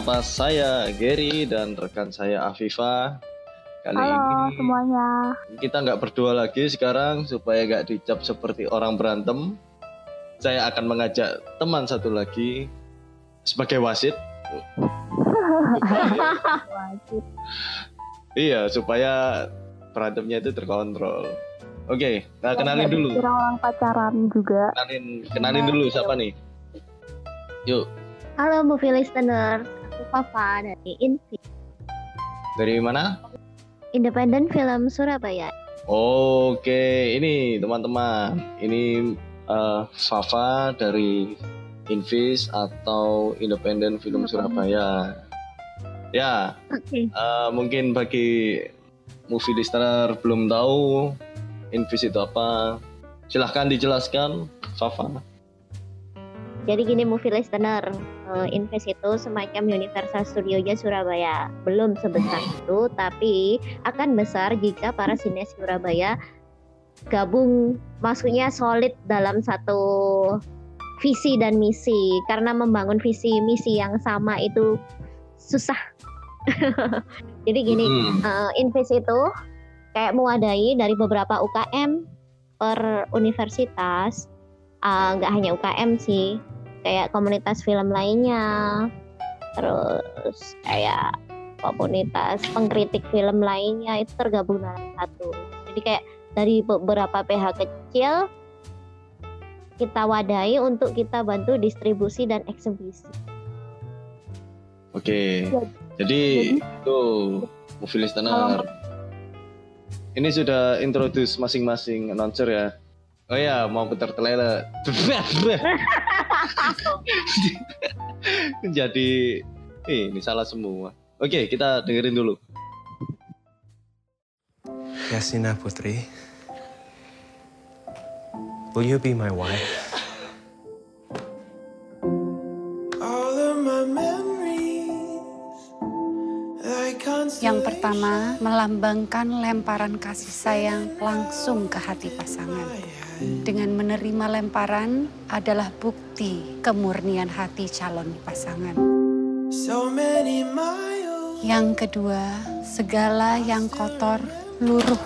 bersama saya Gary dan rekan saya Afifa. Kali Halo ini semuanya. kita nggak berdua lagi sekarang supaya nggak dicap seperti orang berantem. Saya akan mengajak teman satu lagi sebagai wasit. Iya, supaya berantemnya itu terkontrol. Oke, nah kenalin dulu. Kira orang pacaran juga. Kenalin, kenalin dulu siapa nih? Yuk, Halo movie listener, aku Fafa dari Infi, dari mana? Independent Film Surabaya. Oke, ini teman-teman, ini eh, Fafa dari Invis atau Independent Film Surabaya. Ya, Oke. eh, mungkin bagi movie listener belum tahu Invis itu apa, silahkan dijelaskan, Fafa. Jadi gini movie listener, eh, Invest itu semacam Universal Studio-nya Surabaya. Belum sebesar itu, tapi akan besar jika para sinias Surabaya gabung, maksudnya solid dalam satu visi dan misi. Karena membangun visi misi yang sama itu susah. Jadi gini, Hmm, uh, Invis itu kayak mewadahi dari beberapa UKM per universitas Uh, nggak hanya UKM sih kayak komunitas film lainnya. Terus kayak komunitas pengkritik film lainnya itu tergabung dalam satu. Jadi kayak dari beberapa PH kecil kita wadahi untuk kita bantu distribusi dan eksebisi. Oke, Ya, jadi jadi- itu movie listener. Ini sudah introduce masing-masing announcer ya. Oh ya, mau putar telele. Jadi, eh, ini salah semua. Oke, kita dengerin dulu. Yasina Putri, will you be my wife? All of my memories, like Yang pertama, melambangkan lemparan kasih sayang langsung ke hati pasangan. Dengan menerima lemparan adalah bukti kemurnian hati calon pasangan. So many miles. Yang kedua, segala yang kotor, luruh,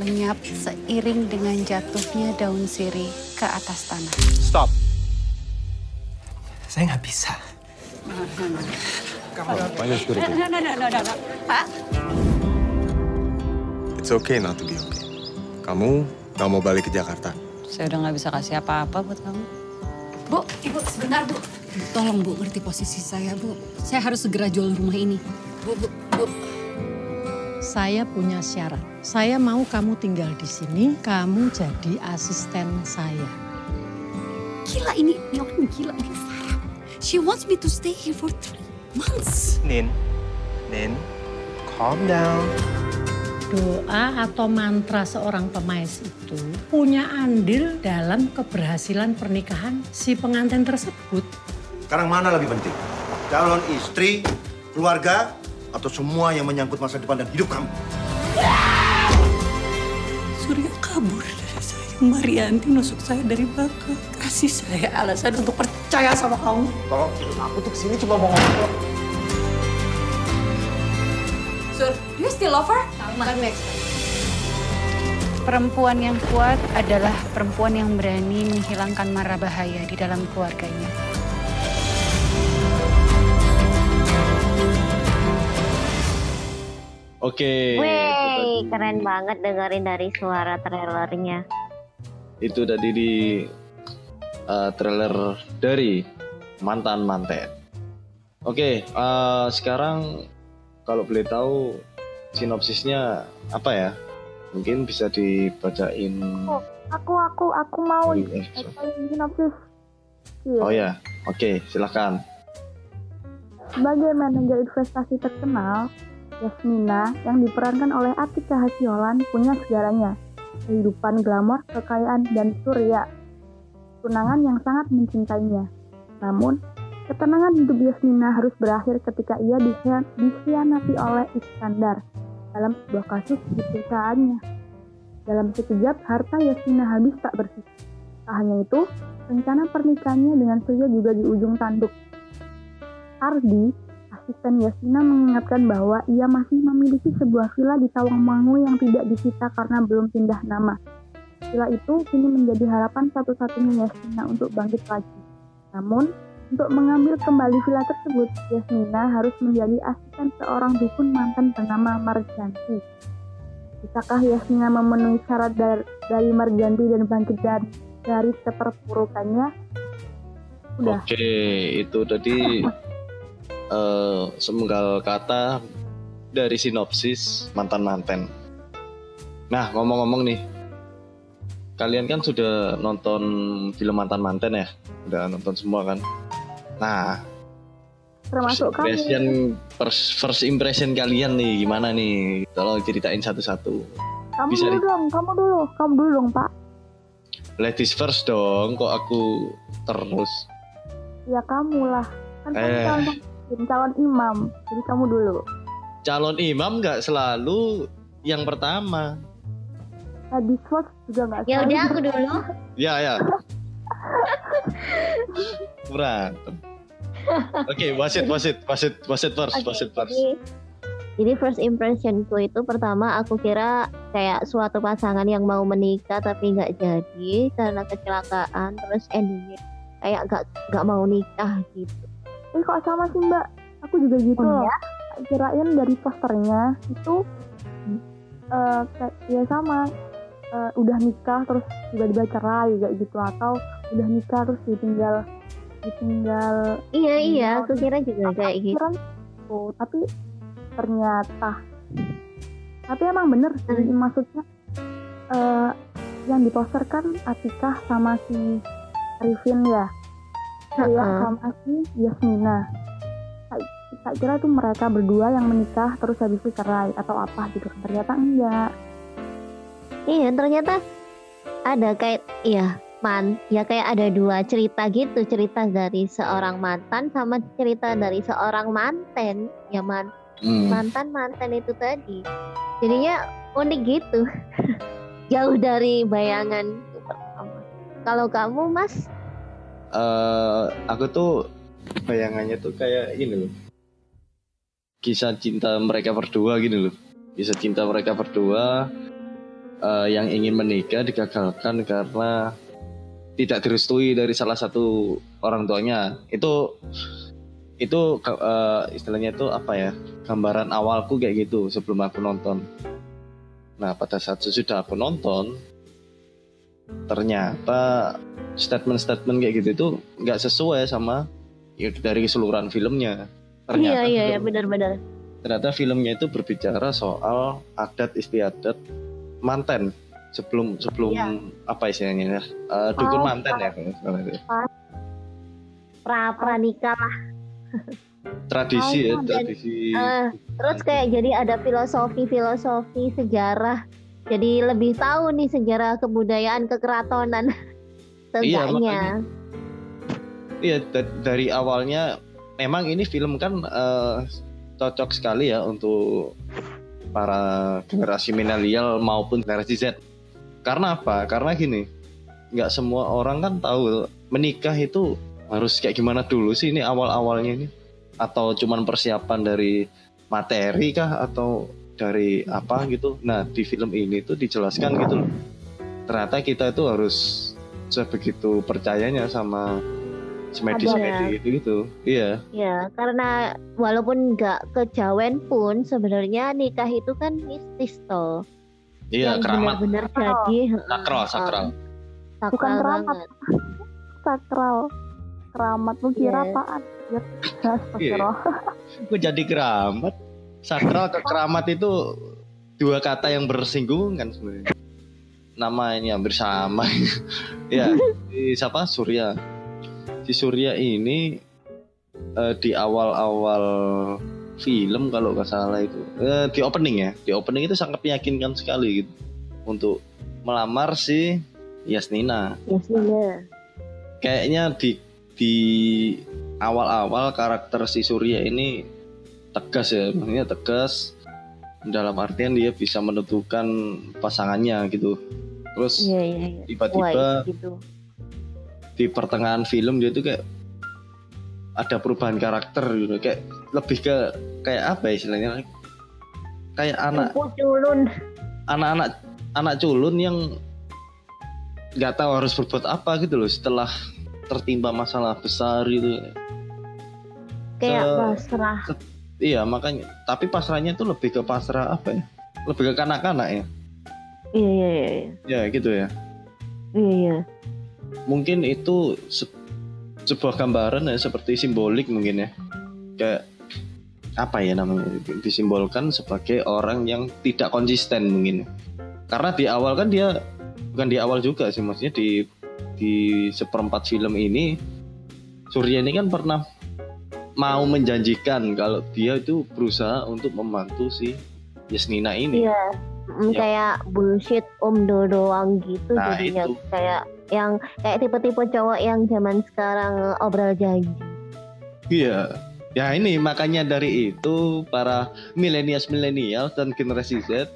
lenyap seiring dengan jatuhnya daun sirih ke atas tanah. Stop. Saya nggak bisa. Panggil security. It's okay not to be okay. Kamu nggak mau balik ke Jakarta. Saya udah nggak bisa kasih apa-apa buat kamu. Bu, ibu sebentar bu. Tolong bu, ngerti posisi saya bu. Saya harus segera jual rumah ini. Bu, bu, bu. Saya punya syarat. Saya mau kamu tinggal di sini, kamu jadi asisten saya. Gila ini, ini orang gila ini Farah. She wants me to stay here for three months. Nin, Nin, calm down. Doa atau mantra seorang pemais itu punya andil dalam keberhasilan pernikahan si pengantin tersebut. Sekarang mana lebih penting? Calon istri, keluarga, atau semua yang menyangkut masa depan dan hidup kamu? Surya kabur dari saya. Marianti nusuk saya dari belakang. Kasih saya alasan untuk percaya sama kamu. Tolong, aku tuh ke sini cuma mau ngomong. Do you still love her? Perempuan yang kuat adalah perempuan yang berani menghilangkan mara bahaya di dalam keluarganya. Oke. itu Wey, keren banget dengerin dari suara trailernya. Itu tadi di eh, trailer dari mantan manten. Oke, eh, sekarang kalau boleh tahu sinopsisnya apa ya? Mungkin bisa dibacain. Aku aku aku mau Eh, sinopsis. Iya. Oh ya, oke, silahkan. Sebagai manajer investasi terkenal, Yasmina yang diperankan oleh Atika Hasiolan punya segalanya. Kehidupan glamor, kekayaan, dan surya. Tunangan yang sangat mencintainya. Namun, ketenangan hidup Yasmina harus berakhir ketika ia dikhian- dikhianati oleh Iskandar dalam sebuah kasus di. Dalam sekejap, harta Yasmina habis tak bersisa. Tak hanya itu, Rencana pernikahannya dengan Surya juga di ujung tanduk. Ardi, asisten Yasmina mengingatkan bahwa ia masih memiliki sebuah villa di Tawangmangu yang tidak disita karena belum pindah nama. Villa itu kini menjadi harapan satu-satunya Yasmina untuk bangkit lagi. Namun, untuk mengambil kembali villa tersebut, Yasmina harus menjadi asisten seorang dukun mantan bernama Marjanti. Bisakah Yasmina memenuhi syarat dari, Marjanti dan bangkit dari, dari keterpurukannya? Udah. Oke, itu tadi eh semenggal kata dari sinopsis mantan-mantan. Nah, ngomong-ngomong nih, kalian kan sudah nonton film mantan-mantan ya? Udah nonton semua kan? Nah, Termasuk kamu. impression, first, first impression kalian nih gimana nih? Tolong ceritain satu-satu. Kamu bisa dulu di- dong, kamu dulu, kamu dulu dong Pak. Ladies first dong, kok aku terus? Ya kamu lah. Kan kamu Eh. calon, calon imam, jadi kamu dulu. Calon imam nggak selalu yang pertama. Ladies first juga nggak Ya udah aku dulu. Ya ya. Berantem. Oke, wasit, wasit, wasit, wasit first, Oke, wasit first. jadi, jadi first impressionku itu pertama aku kira kayak suatu pasangan yang mau menikah tapi nggak jadi karena kecelakaan terus endingnya kayak nggak nggak mau nikah gitu. Eh kok sama sih Mbak? Aku juga gitu Oh, loh. Kirain dari posternya itu eh kayak ya sama eh, udah nikah terus tiba-tiba cerai kayak gitu atau udah nikah terus ditinggal ditinggal Iya iya, Tinggal aku kira juga kayak gitu. oh, tapi ternyata tapi emang bener sih Hmm. maksudnya eh yang di poster kan Atikah sama si Arifin ya kayak Heeh. sama si Yasmina saya kira itu mereka berdua yang menikah terus habis itu cerai atau apa gitu ternyata enggak Iya ternyata ada kayak iya man ya kayak ada dua cerita gitu cerita dari seorang mantan sama cerita dari seorang manten. Ya man Hmm. mantan mantan itu tadi. Jadinya unik gitu. Jauh dari bayangan kalau kamu mas? Eh, aku tuh bayangannya tuh kayak ini loh. Kisah cinta mereka berdua gini loh. Kisah cinta mereka berdua eh, yang ingin menikah digagalkan karena tidak direstui dari salah satu orang tuanya. Itu itu eh, istilahnya itu apa ya? Gambaran awalku kayak gitu sebelum aku nonton. Nah, pada saat sesudah aku nonton ternyata statement-statement kayak gitu itu nggak sesuai sama ya, dari keseluruhan filmnya. Ternyata iya iya iya benar-benar ternyata filmnya itu berbicara soal adat istiadat manten sebelum sebelum Iya. apa istilahnya ya? Eh, dukun Oh, manten ya pra pranikah lah. Tradisi ya Oh, dan- tradisi Eh, terus kayak jadi ada filosofi filosofi sejarah. Jadi lebih tahu nih sejarah kebudayaan kekeratonan Iya, Iya da- dari awalnya memang ini film kan eh, cocok sekali ya untuk para generasi milenial maupun generasi Z. Karena apa? Karena gini, nggak semua orang kan tahu menikah itu harus kayak gimana dulu sih ini awal-awalnya ini atau cuman persiapan dari materi kah atau dari apa gitu. Nah di film ini tuh dijelaskan gitu loh. Ternyata kita itu harus sebegitu percayanya sama semedi-semedi gitu gitu. Iya. ya karena walaupun nggak kejawen pun sebenarnya nikah itu kan mistis toh Iya, yang keramat. benar-benar jadi Sakral, sakral. sakral Bukan keramat. sakral keramat lu kira Iya. apaan ya astagfirullah Gue jadi keramat. Sakral ke keramat itu dua kata yang bersinggungan sebenarnya. Namanya hampir sama. ya, si siapa? Surya. Si Surya ini eh, di awal-awal film kalau nggak salah itu. Eh, di opening ya, di opening itu sangat meyakinkan sekali gitu. Untuk melamar si Yasnina. Yasmina kayaknya di di awal-awal karakter si Surya ini tegas ya, maksudnya tegas. Dalam artian dia bisa menentukan pasangannya gitu. Terus iya iya iya. tiba-tiba Wise gitu. di pertengahan film dia tuh kayak ada perubahan karakter gitu kayak lebih ke kayak apa ya istilahnya kayak anak culun. anak-anak anak culun yang nggak tahu harus berbuat apa gitu loh setelah tertimpa masalah besar gitu Kayak Se- pasrah. iya makanya tapi pasrahnya tuh lebih ke pasrah apa ya lebih ke kanak-kanak ya Iya iya iya. iya. ya gitu ya Iya iya. mungkin itu se- sebuah gambaran ya seperti simbolik mungkin ya kayak apa ya namanya disimbolkan sebagai orang yang tidak konsisten mungkin karena di awal kan dia bukan di awal juga sih maksudnya di di seperempat film ini Surya ini kan pernah mau menjanjikan kalau dia itu berusaha untuk membantu si Yasnina ini Iya. Mm, Ya. Kayak bullshit om do doang gitu Nah, jadinya itu. kayak yang kayak tipe-tipe cowok yang zaman sekarang obrol janji. Iya. Ya ini makanya dari itu para milenials milenial dan generasi Z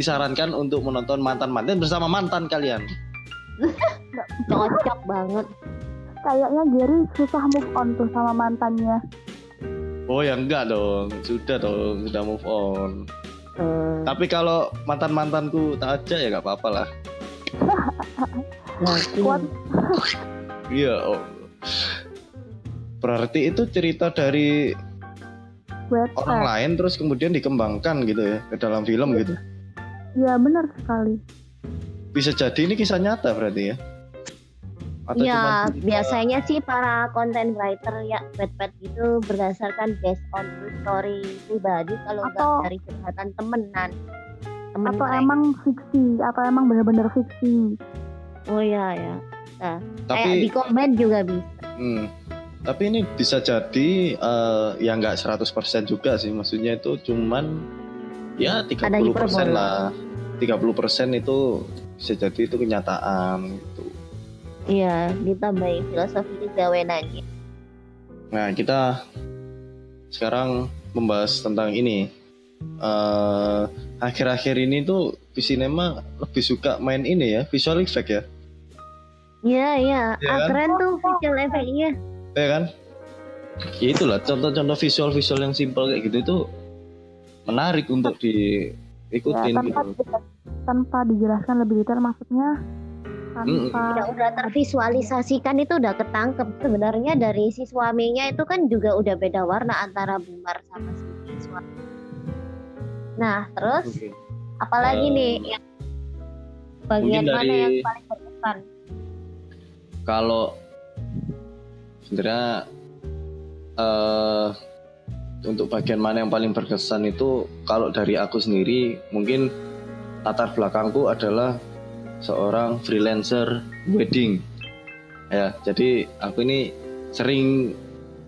disarankan untuk menonton mantan mantan bersama mantan kalian. Cocok banget. Kayaknya Gary susah move on tuh sama mantannya. Oh ya enggak dong, sudah dong, sudah move on. Hmm. Tapi kalau mantan mantanku tak aja ya nggak apa-apa lah. Kuat Iya. Oh. Berarti itu cerita dari Wattpad. orang lain terus kemudian dikembangkan gitu ya ke dalam film gitu. Iya benar sekali. Bisa jadi ini kisah nyata berarti ya? Atau Ya cuman- biasanya sih para content writer ya Wattpad gitu berdasarkan based on true story pribadi kalau nggak Atau- dari curhatan temenan. Temen Atau lain. emang fiksi? Atau emang benar-benar fiksi? Oh ya ya. Nah, Tapi- kayak di komen juga bisa. Hmm. Tapi ini bisa jadi eh, ya nggak 100% juga sih. Maksudnya itu cuman ya 30% lah. 30% itu bisa jadi itu kenyataan gitu. Iya, ditambahin filosofi juga wenanya. Nah, kita sekarang membahas tentang ini. Eh, akhir-akhir ini tuh di sinema lebih suka main ini ya, visual effect ya. Iya, iya. Iya Ah, kan? keren tuh visual effect-nya. Ya kan? Ya itulah contoh-contoh visual-visual yang simpel kayak gitu itu menarik untuk Ya, diikutin tanpa, gitu. tanpa dijelaskan lebih detail maksudnya tanpa Udah, udah tervisualisasikan itu udah ketangkep sebenarnya dari si suaminya itu kan juga udah beda warna antara Bumar sama si suami. Nah, terus Oke. apalagi Eh, nih yang bagian mana dari- yang paling berkesan? Kalau sebenarnya eh untuk bagian mana yang paling berkesan itu kalau dari aku sendiri mungkin latar belakangku adalah seorang freelancer wedding ya jadi aku ini sering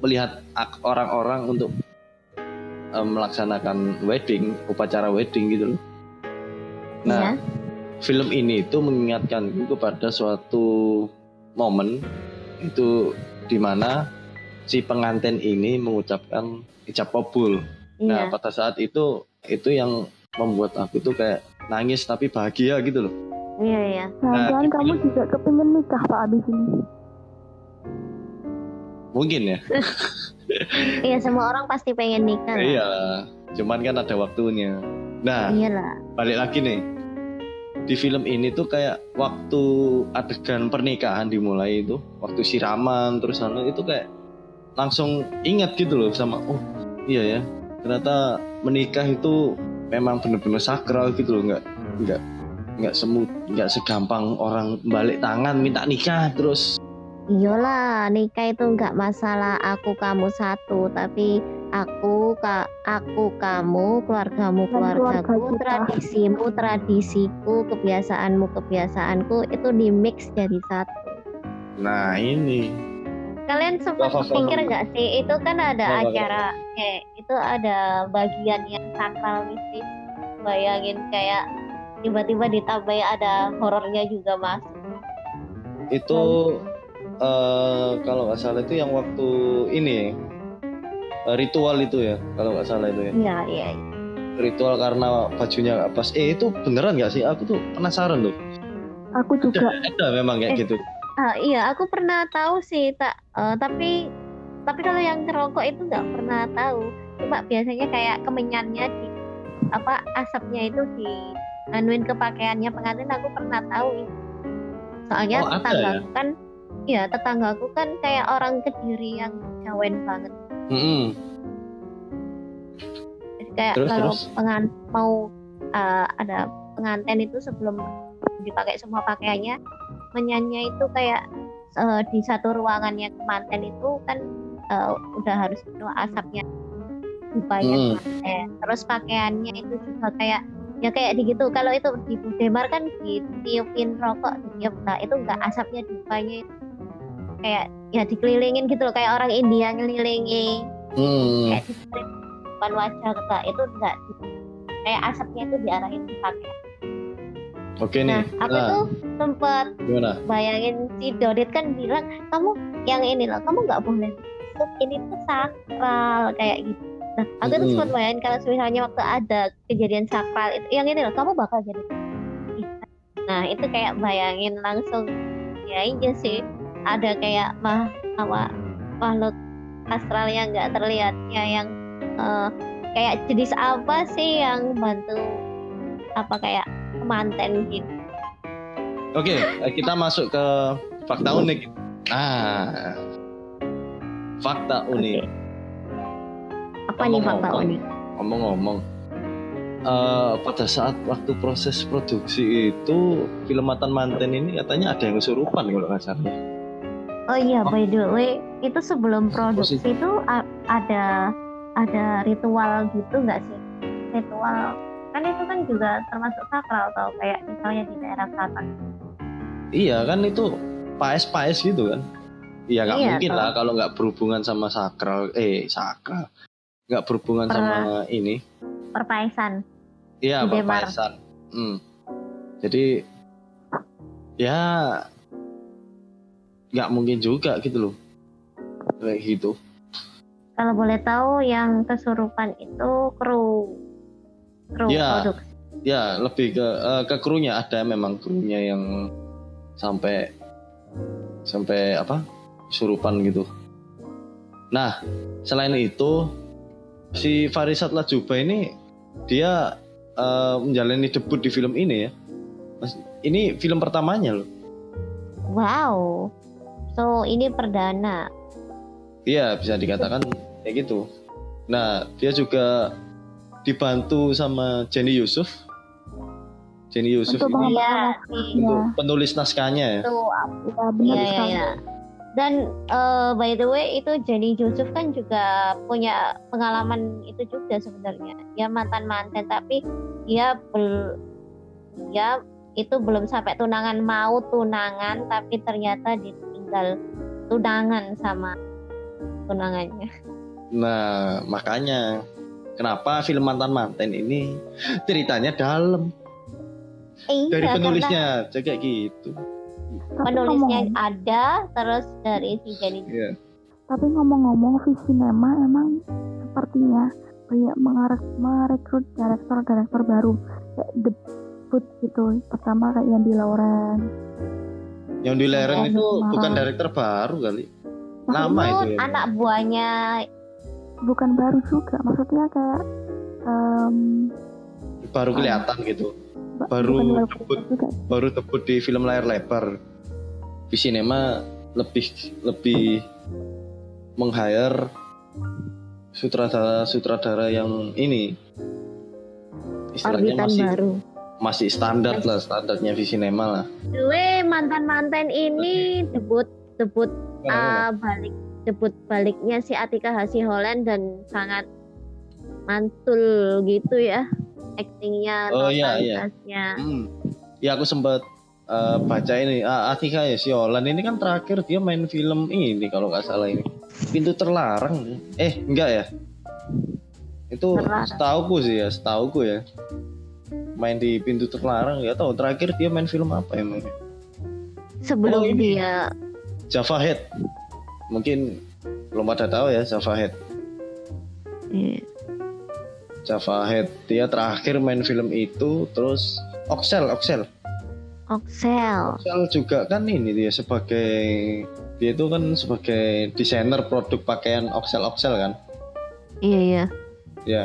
melihat orang-orang untuk eh, melaksanakan wedding upacara wedding gitu loh nah Iya. film ini itu mengingatkanku kepada suatu momen itu di mana si pengantin ini mengucapkan ijab kabul. Nah Iya. pada saat itu itu yang membuat aku tuh kayak nangis tapi bahagia gitu loh. Iya, iya. Jangan-jangan di kamu juga kepingin nikah Pak abis ini. Mungkin ya. Iya, semua orang pasti pengen nikah. iya. Cuman kan ada waktunya. Nah Iyalah. balik lagi nih di film ini tuh kayak waktu adegan pernikahan dimulai itu waktu siraman terus anu itu kayak langsung ingat gitu loh sama oh iya ya ternyata menikah itu memang bener-bener sakral gitu loh nggak nggak nggak semut nggak segampang orang balik tangan minta nikah terus Iyalah, nikah itu nggak masalah aku kamu satu, tapi aku ka, aku kamu, keluargamu keluarga keluargaku, tradisimu tradisiku, kebiasaanmu kebiasaanku itu di mix jadi satu. nah ini Kalian sempat pikir nggak sih itu kan ada acara kayak itu ada bagian yang sakral mistis. Bayangin kayak tiba-tiba ditambahin ada horornya juga mas. itu eh, kalau nggak salah itu yang waktu ini eh, ritual itu ya kalau nggak salah itu ya Iya iya. iya. ritual karena bajunya nggak pas eh itu beneran nggak sih aku tuh penasaran loh Aku juga ada, ada memang kayak Eh. gitu Ah, iya, aku pernah tahu sih, tak. eh, tapi tapi kalau yang ngerokok itu nggak pernah tahu. Cuma biasanya kayak kemenyannya di apa asapnya itu di anuin ke pakaiannya pengantin aku pernah tahu itu. Soalnya Oh, ada tetanggaku kan Iya, tetanggaku kan kayak orang kediri yang jawen banget. Mm-mm. Jadi kayak Terus, kalau terus? pengan mau uh, ada pengantin itu sebelum dipakai semua pakaiannya, menyanyi itu kayak uh, di satu ruangannya kemanten itu kan uh, udah harus keluar asapnya Hmm. kemanten. Terus pakaiannya itu juga kayak ya kayak di gitu. Kalau itu di Budemar kan ditiupin rokok ditiup. Nah itu enggak asapnya dupanya itu kayak ya dikelilingin gitu loh kayak orang India ngelilingi Hmm. kayak di depan wajah kita itu enggak kayak asapnya itu diarahin ke pakaian. Oke Nah, nih. aku Nah, tuh gimana? bayangin si Dodit kan bilang kamu yang ini loh, kamu nggak boleh tutup ini tuh sakral kayak gitu. Nah, aku tuh Mm-mm. sempat bayangin kalau misalnya waktu ada kejadian sakral itu, yang ini loh, kamu bakal jadi. Nah, itu kayak bayangin langsung ya iya sih ada kayak mah apa makhluk astral yang nggak terlihatnya yang eh, kayak jenis apa sih yang bantu apa kayak kemanten gitu. Oke, eh, kita masuk ke fakta unik. Nah, fakta unik. Apa nih fakta unik? Ngomong-ngomong, eh, pada saat waktu proses produksi itu film Mantan Manten ini katanya ada yang kesurupan kalau nggak salah. Oh iya, by the way, itu sebelum produksi itu a- ada ada ritual gitu nggak sih? Ritual kan itu kan juga termasuk sakral atau kayak misalnya di daerah selatan. Iya kan itu paes-paes gitu kan. Iya nggak Iya, mungkin toh. lah kalau nggak berhubungan sama sakral, eh sakral, nggak berhubungan Per- sama ini. Perpaesan. Iya, Di Demar. paesan. Hmm. Jadi ya nggak mungkin juga gitu loh. Kayak gitu. Kalau boleh tahu yang kesurupan itu kru kru Ya. produksi. Ya, lebih ke eh, ke krunya ada memang krunya yang sampai sampai apa? surupan gitu. Nah, selain itu si Farisat Lajuba ini dia eh, menjalani debut di film ini ya. Mas- Ini film pertamanya loh. Wow. So ini perdana. Iya, bisa dikatakan kayak gitu. Nah, dia juga dibantu sama Jenny Yusuf. Jenny Yusuf Untuk ini Iya, untuk penulis naskahnya ya. itu Ya, sekali. iya. Dan eh, by the way itu Jenny Yusuf kan juga punya pengalaman itu juga sebenarnya. Dia mantan mantan tapi dia bel dia itu belum sampai tunangan mau tunangan tapi ternyata ditinggal tunangan sama tunangannya. Nah, makanya kenapa film mantan manten ini ceritanya dalam Iya, dari penulisnya jadi kayak gitu. penulisnya ada terus dari si Jenny Iya. Tapi ngomong-ngomong, Visinema emang sepertinya kayak mengarek merekrut direktur-direktur baru kayak debut gitu. Pertama kayak yang di Lauren. Yang di Leren Iya, itu Marah. bukan direktur baru kali. Maksudnya Lama itu ya. anak buahnya bukan baru juga, maksudnya kayak em, Baru kelihatan gitu. ba- Baru bukan baru debut juga. baru debut di film layar lebar. Di sinema lebih lebih meng-hire sutradara-sutradara yang ini istilahnya orbitan masih baru. Masih standar lah standarnya di sinema lah. Gue mantan-mantan ini debut debut uh, balik debut baliknya si Atika Hasi Holland dan sangat mantul gitu ya aktingnya Oh, iya, iya. Hmm. Ya aku sempat eh, baca ini ah, Atika ya si Olan ini kan terakhir dia main film ini kalau nggak salah ini. Pintu terlarang. Eh enggak ya? Itu setauku sih ya setauku ya main di pintu terlarang ya tahu terakhir dia main film apa emang Sebelum Oh, ini. dia Java Head mungkin belum pada tahu ya Java Head Iya. Java Head dia terakhir main film itu terus Oxel Oxel Oxel. Oxel juga kan ini dia sebagai dia itu kan sebagai desainer produk pakaian Oxel Oxel kan. Iya iya. Ya,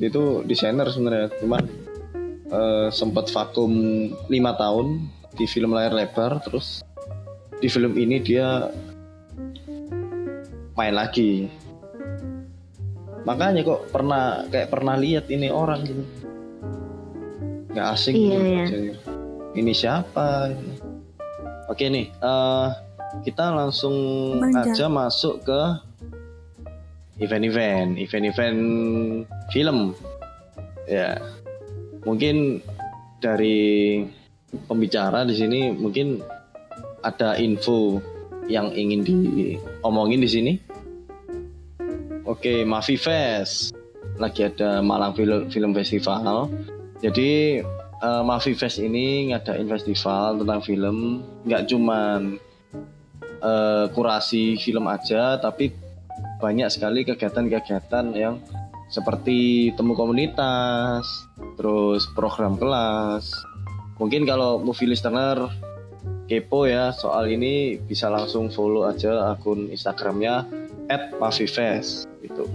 dia itu desainer sebenarnya, cuman eh, sempat vakum lima tahun di film layar lebar, terus di film ini dia main lagi. Makanya kok pernah kayak pernah lihat ini orang gitu. Nggak asing Iya, gitu iya. Ini siapa? Oke nih, eh, kita langsung aja masuk ke event-event, event-event film. Ya, mungkin dari pembicara di sini mungkin ada info yang ingin diomongin di sini. Oke, Mavi Fest lagi ada Malang Film, Festival. Jadi eh, Mavi Fest ini ngadain festival tentang film, nggak cuman eh, kurasi film aja, tapi banyak sekali kegiatan-kegiatan yang seperti temu komunitas, terus program kelas. Mungkin kalau movie listener kepo ya soal ini bisa langsung follow aja akun Instagramnya @mavifest gitu.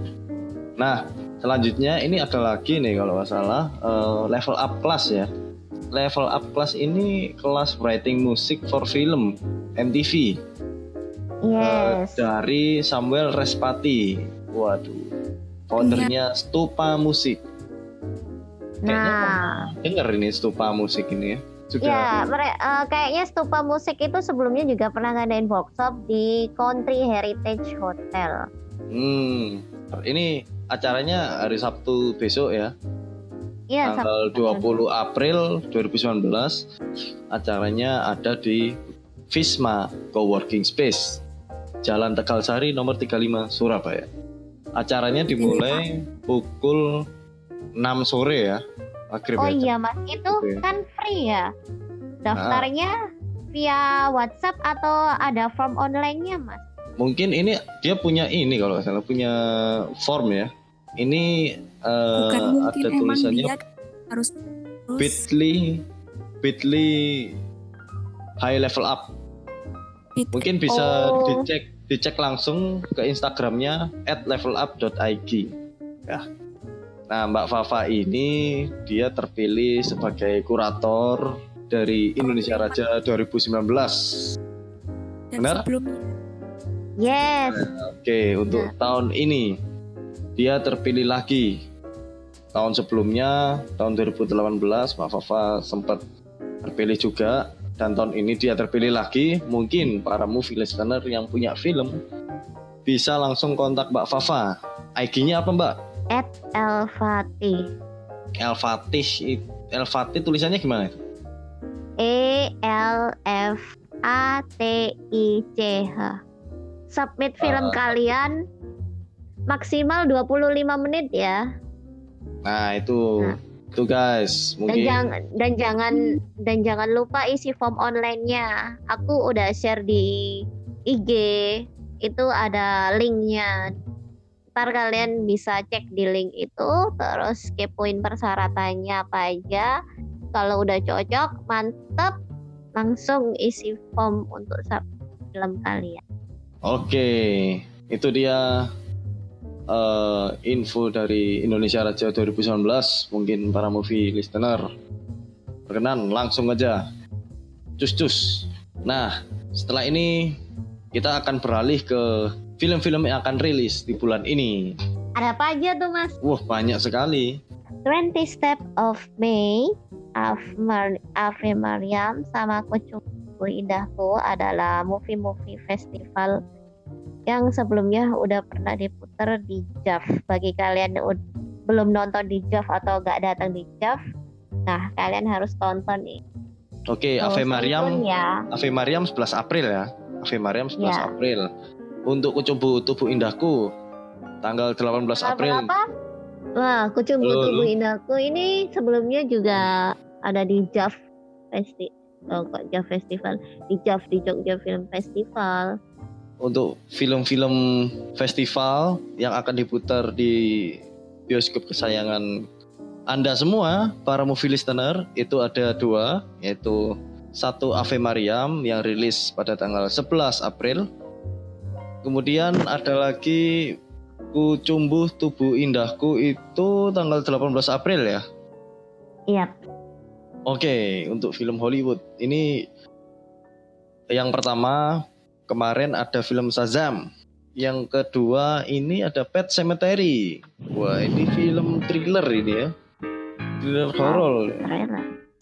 Nah selanjutnya ini ada lagi nih kalau nggak salah eh, level up class ya. Level up class ini kelas writing music for film MTV Yes. dari Samuel Respati. Waduh, foundernya Stupa Musik. Nah, Dengar ini Stupa Musik ini ya. Sudah ya mere- eh, kayaknya Stupa Musik itu sebelumnya juga pernah ngadain workshop di Country Heritage Hotel. Hmm, ini acaranya hari Sabtu besok ya, Iya, tanggal Sabtu. 20 April 2019. Acaranya ada di Visma Coworking Space, Jalan Tegal Sari nomor 35 Surabaya. Acaranya dimulai pukul 6 sore ya. Maghrib Oh ya. iya Mas, itu Oke. kan free ya. Daftarnya via WhatsApp atau ada form online-nya Mas? Mungkin ini dia punya ini kalau salah punya form ya. Ini eh, Bukan mungkin ada emang tulisannya dia harus Bitly Bitly high level up. Bit- Mungkin bisa Oh. dicek dicek langsung ke Instagramnya @levelup.ig. Ya. Nah, Mbak Fafa ini dia terpilih sebagai kurator dari Indonesia Raja 2019. dan benar? sebelumnya Yes. Oke, untuk tahun ini dia terpilih lagi. Tahun sebelumnya, tahun 2018, Mbak Fafa sempat terpilih juga. Dan tahun ini dia terpilih lagi. Mungkin para movie listener yang punya film bisa langsung kontak Mbak Fafa. IG-nya apa Mbak? At Elfati. El Fatih. it- El Fatih tulisannya gimana itu? E L F A T I C H. Submit film Ah. kalian maksimal 25 menit ya. Nah, itu. Nah. Itu guys, Dan mungkin jangan dan jangan dan jangan lupa isi form online-nya. Aku udah share di IG. Itu ada linknya. Ntar kalian bisa cek di link itu, terus kepoin persyaratannya apa aja. Kalau udah cocok, mantep, langsung isi form untuk sub film kalian. Oke, itu dia eh, info dari Indonesia Raja 2019. Mungkin para movie listener berkenan langsung aja. Cus cus. Nah, setelah ini kita akan beralih ke film-film yang akan rilis di bulan ini. Ada apa aja tuh mas? Wah, banyak sekali. 20 Step of May, Ave, Mar- Ave Mariam, sama Kucuku Indahku adalah movie-movie festival yang sebelumnya udah pernah diputar di JAV. Bagi kalian yang belum nonton di JAV atau gak datang di JAV, nah kalian harus tonton nih. Oke, Tuh, Ave Mariam. ya. Ave Mariam 11 April ya. Ave Mariam 11 Ya. April. Untuk Kucubu Tubuh Indahku tanggal 18 Tanggal April. berapa? Wah, Kucubu Halo, halo. Tubuh Indahku ini sebelumnya juga ada di JAV Festi oh, kok JAV Festival di JAV di Jogja Film Festival. untuk film-film festival yang akan diputar di bioskop kesayangan Anda semua, para movie listener, itu ada dua, yaitu satu Ave Mariam yang rilis pada tanggal 11 April. Kemudian ada lagi Ku Cumbuh Tubuh Indahku itu tanggal 18 April ya. Iya. Oke, untuk film Hollywood ini yang pertama kemarin ada film Shazam. Yang kedua ini ada Pet Cemetery. Wah, ini film thriller ini ya. Thriller horor.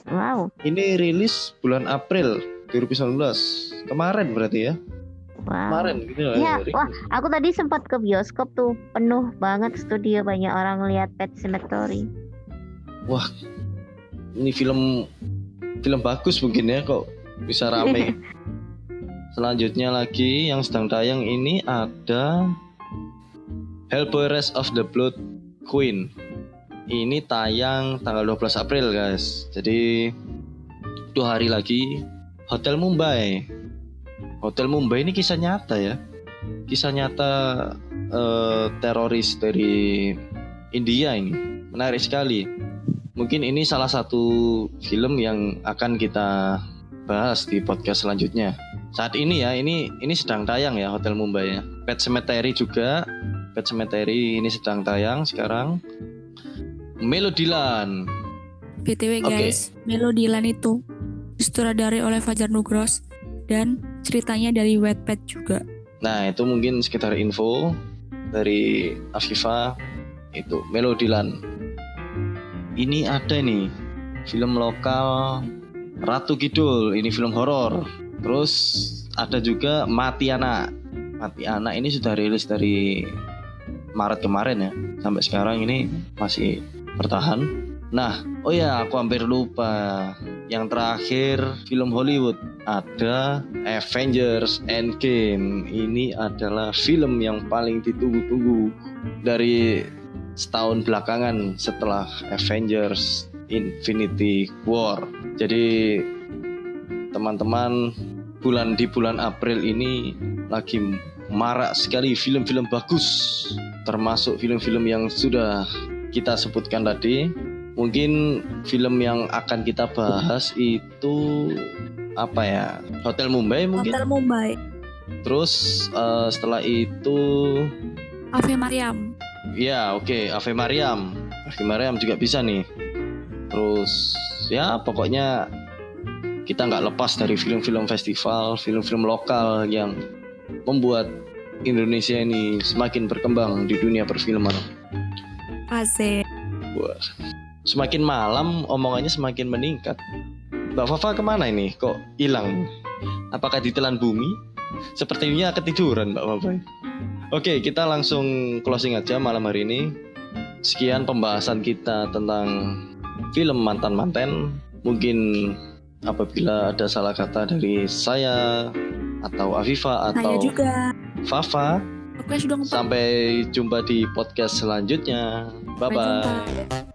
Wow. Ini rilis bulan April 2019. Kemarin berarti ya. Wow. Kemarin gitu rilis. wah, aku tadi sempat ke bioskop tuh, penuh banget studio banyak orang lihat Pet Cemetery. Wah, ini film film bagus mungkin ya kok bisa rame. Selanjutnya lagi yang sedang tayang ini ada Hellboy Rise of the Blood Queen. Ini tayang tanggal 12 April guys. Jadi dua hari lagi Hotel Mumbai. Hotel Mumbai ini kisah nyata ya. Kisah nyata eh, teroris dari India ini. Menarik sekali. Mungkin ini salah satu film yang akan kita bahas di podcast selanjutnya. Saat ini ya, ini ini sedang tayang ya Hotel Mumbai ya. Pet Cemetery juga. Pet Cemetery ini sedang tayang sekarang. Melodilan. BTW guys, Melodilan itu disutradari oleh Fajar Nugros dan ceritanya dari Wattpad juga. Nah, itu mungkin sekitar info dari Afifa itu Melodilan. Ini ada nih film lokal Ratu Kidul, ini film horor. Terus ada juga Mati Anak. Mati Anak ini sudah rilis dari Maret kemarin ya. Sampai sekarang ini masih bertahan. Nah, oh ya aku hampir lupa. Yang terakhir film Hollywood ada Avengers Endgame. Ini adalah film yang paling ditunggu-tunggu dari setahun belakangan setelah Avengers Infinity War. Jadi teman-teman bulan di bulan April ini lagi marak sekali film-film bagus termasuk film-film yang sudah kita sebutkan tadi. Mungkin film yang akan kita bahas itu apa ya? Hotel Mumbai mungkin. Hotel Mumbai, Terus eh, setelah itu Ave Mariam, Ya oke Ave Mariam. Ave Mariam juga bisa nih. Terus ya pokoknya kita nggak lepas dari film-film festival Film-film lokal yang membuat Indonesia ini semakin berkembang di dunia perfilman. Aze, Wah, Semakin malam omongannya semakin meningkat Mbak Fafa ke mana ini? Kok hilang? Apakah ditelan bumi? Sepertinya ketiduran Mbak Fafa Oke, kita langsung closing aja malam hari ini. Sekian pembahasan kita tentang film Mantan Manten. Mungkin apabila ada salah kata dari saya atau Afifa saya atau juga. Fafa, sampai jumpa di podcast selanjutnya. Bye bye.